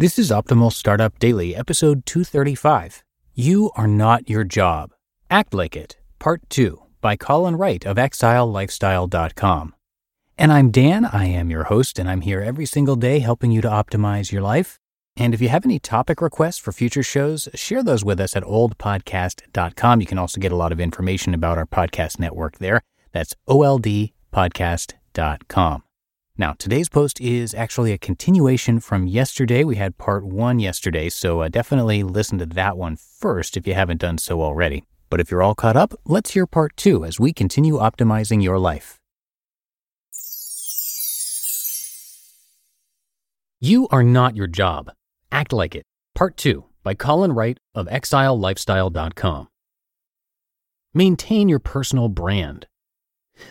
This is Optimal Startup Daily, episode 235. You Are Not Your Job. Act Like It, Part 2, by Colin Wright of ExileLifestyle.com. And I'm Dan, I am your host, and I'm here every single day helping you to optimize your life. And if you have any topic requests for future shows, share those with us at oldpodcast.com. You can also get a lot of information about our podcast network there. That's oldpodcast.com. Now, today's post is actually a continuation from yesterday. We had part one yesterday, so uh, definitely listen to that one first if you haven't done so already. But if you're all caught up, let's hear part two as we continue optimizing your life. You Are Not Your Job. Act Like It. Part 2 by Colin Wright of ExileLifestyle.com. Maintain your personal brand.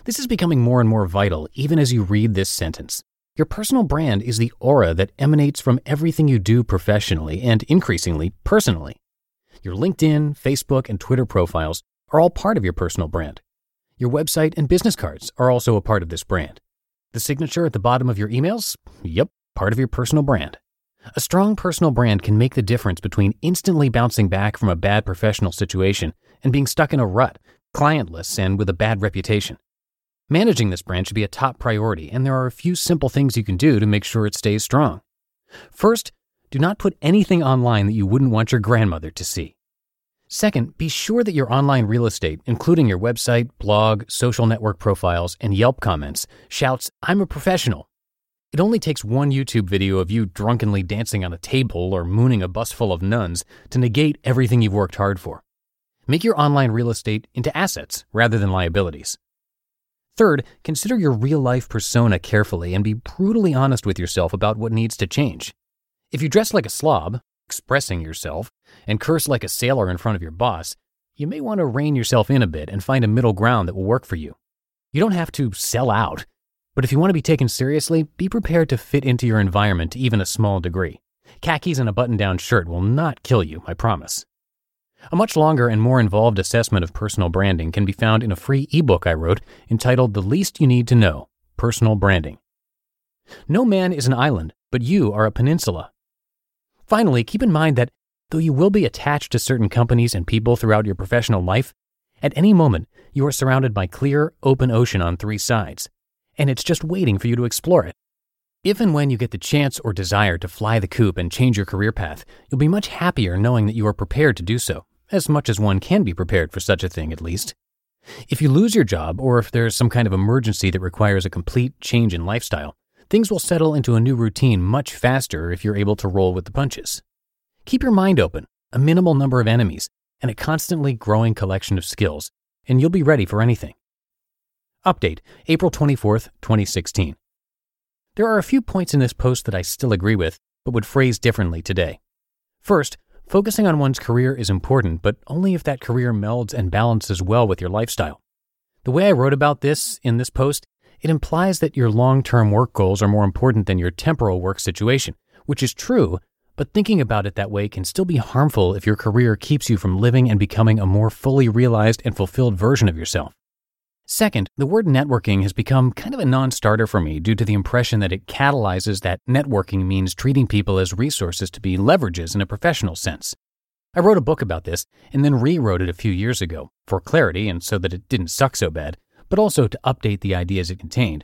This is becoming more and more vital even as you read this sentence. Your personal brand is the aura that emanates from everything you do professionally and increasingly personally. Your LinkedIn, Facebook, and Twitter profiles are all part of your personal brand. Your website and business cards are also a part of this brand. The signature at the bottom of your emails? Yep, part of your personal brand. A strong personal brand can make the difference between instantly bouncing back from a bad professional situation and being stuck in a rut, clientless, and with a bad reputation. Managing this brand should be a top priority, and there are a few simple things you can do to make sure it stays strong. First, do not put anything online that you wouldn't want your grandmother to see. Second, be sure that your online real estate, including your website, blog, social network profiles, and Yelp comments, shouts, I'm a professional, it only takes one YouTube video of you drunkenly dancing on a table or mooning a bus full of nuns to negate everything you've worked hard for. Make your online real estate into assets rather than liabilities. Third, consider your real life persona carefully and be brutally honest with yourself about what needs to change. If you dress like a slob, expressing yourself, and curse like a sailor in front of your boss, you may want to rein yourself in a bit and find a middle ground that will work for you. You don't have to sell out but if you want to be taken seriously, be prepared to fit into your environment to even a small degree. Khakis and a button down shirt will not kill you, I promise. A much longer and more involved assessment of personal branding can be found in a free ebook I wrote entitled The Least You Need to Know Personal Branding. No man is an island, but you are a peninsula. Finally, keep in mind that though you will be attached to certain companies and people throughout your professional life, at any moment you are surrounded by clear, open ocean on three sides and it's just waiting for you to explore it. If and when you get the chance or desire to fly the coop and change your career path, you'll be much happier knowing that you are prepared to do so, as much as one can be prepared for such a thing at least. If you lose your job, or if there's some kind of emergency that requires a complete change in lifestyle, things will settle into a new routine much faster if you're able to roll with the punches. Keep your mind open, a minimal number of enemies, and a constantly growing collection of skills, and you'll be ready for anything. Update April 24th, 2016. There are a few points in this post that I still agree with, but would phrase differently today. First, focusing on one's career is important, but only if that career melds and balances well with your lifestyle. The way I wrote about this in this post, it implies that your long term work goals are more important than your temporal work situation, which is true, but thinking about it that way can still be harmful if your career keeps you from living and becoming a more fully realized and fulfilled version of yourself. Second, the word networking has become kind of a non starter for me due to the impression that it catalyzes that networking means treating people as resources to be leverages in a professional sense. I wrote a book about this and then rewrote it a few years ago for clarity and so that it didn't suck so bad, but also to update the ideas it contained.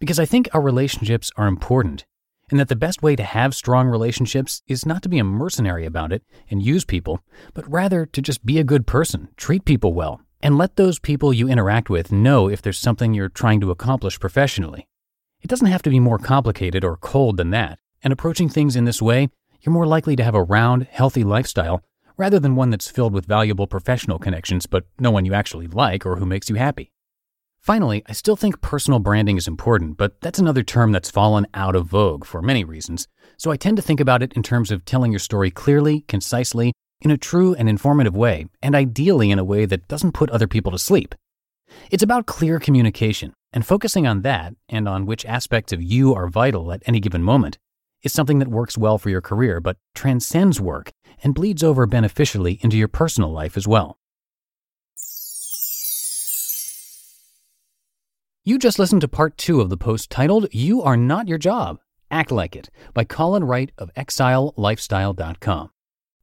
Because I think our relationships are important. and that the best way to have strong relationships is not to be a mercenary about it and use people, but rather to just be a good person, treat people well, and let those people you interact with know if there's something you're trying to accomplish professionally. It doesn't have to be more complicated or cold than that, and approaching things in this way, you're more likely to have a round, healthy lifestyle rather than one that's filled with valuable professional connections but no one you actually like or who makes you happy. Finally, I still think personal branding is important, but that's another term that's fallen out of vogue for many reasons. So I tend to think about it in terms of telling your story clearly, concisely, in a true and informative way, and ideally in a way that doesn't put other people to sleep. It's about clear communication, and focusing on that and on which aspects of you are vital at any given moment is something that works well for your career, but transcends work and bleeds over beneficially into your personal life as well. You just listened to part two of the post titled You Are Not Your Job. Act Like It by Colin Wright of ExileLifestyle.com.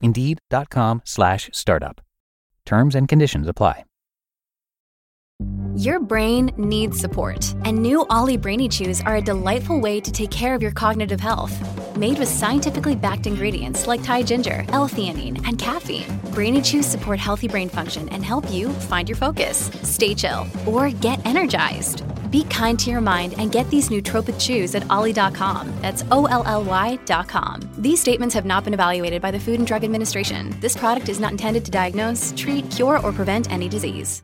Indeed.com slash startup. Terms and conditions apply. Your brain needs support, and new Olly Brainy Chews are a delightful way to take care of your cognitive health. Made with scientifically backed ingredients like Thai ginger, L-theanine, and caffeine, Brainy Chews support healthy brain function and help you find your focus, stay chill, or get energized. Be kind to your mind and get these nootropic chews at olly.com. That's O L L Y.com. These statements have not been evaluated by the Food and Drug Administration. This product is not intended to diagnose, treat, cure, or prevent any disease.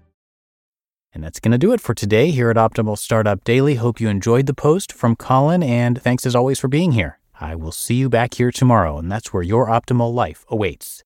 And that's going to do it for today here at Optimal Startup Daily. Hope you enjoyed the post from Colin, and thanks as always for being here. I will see you back here tomorrow, and that's where your optimal life awaits.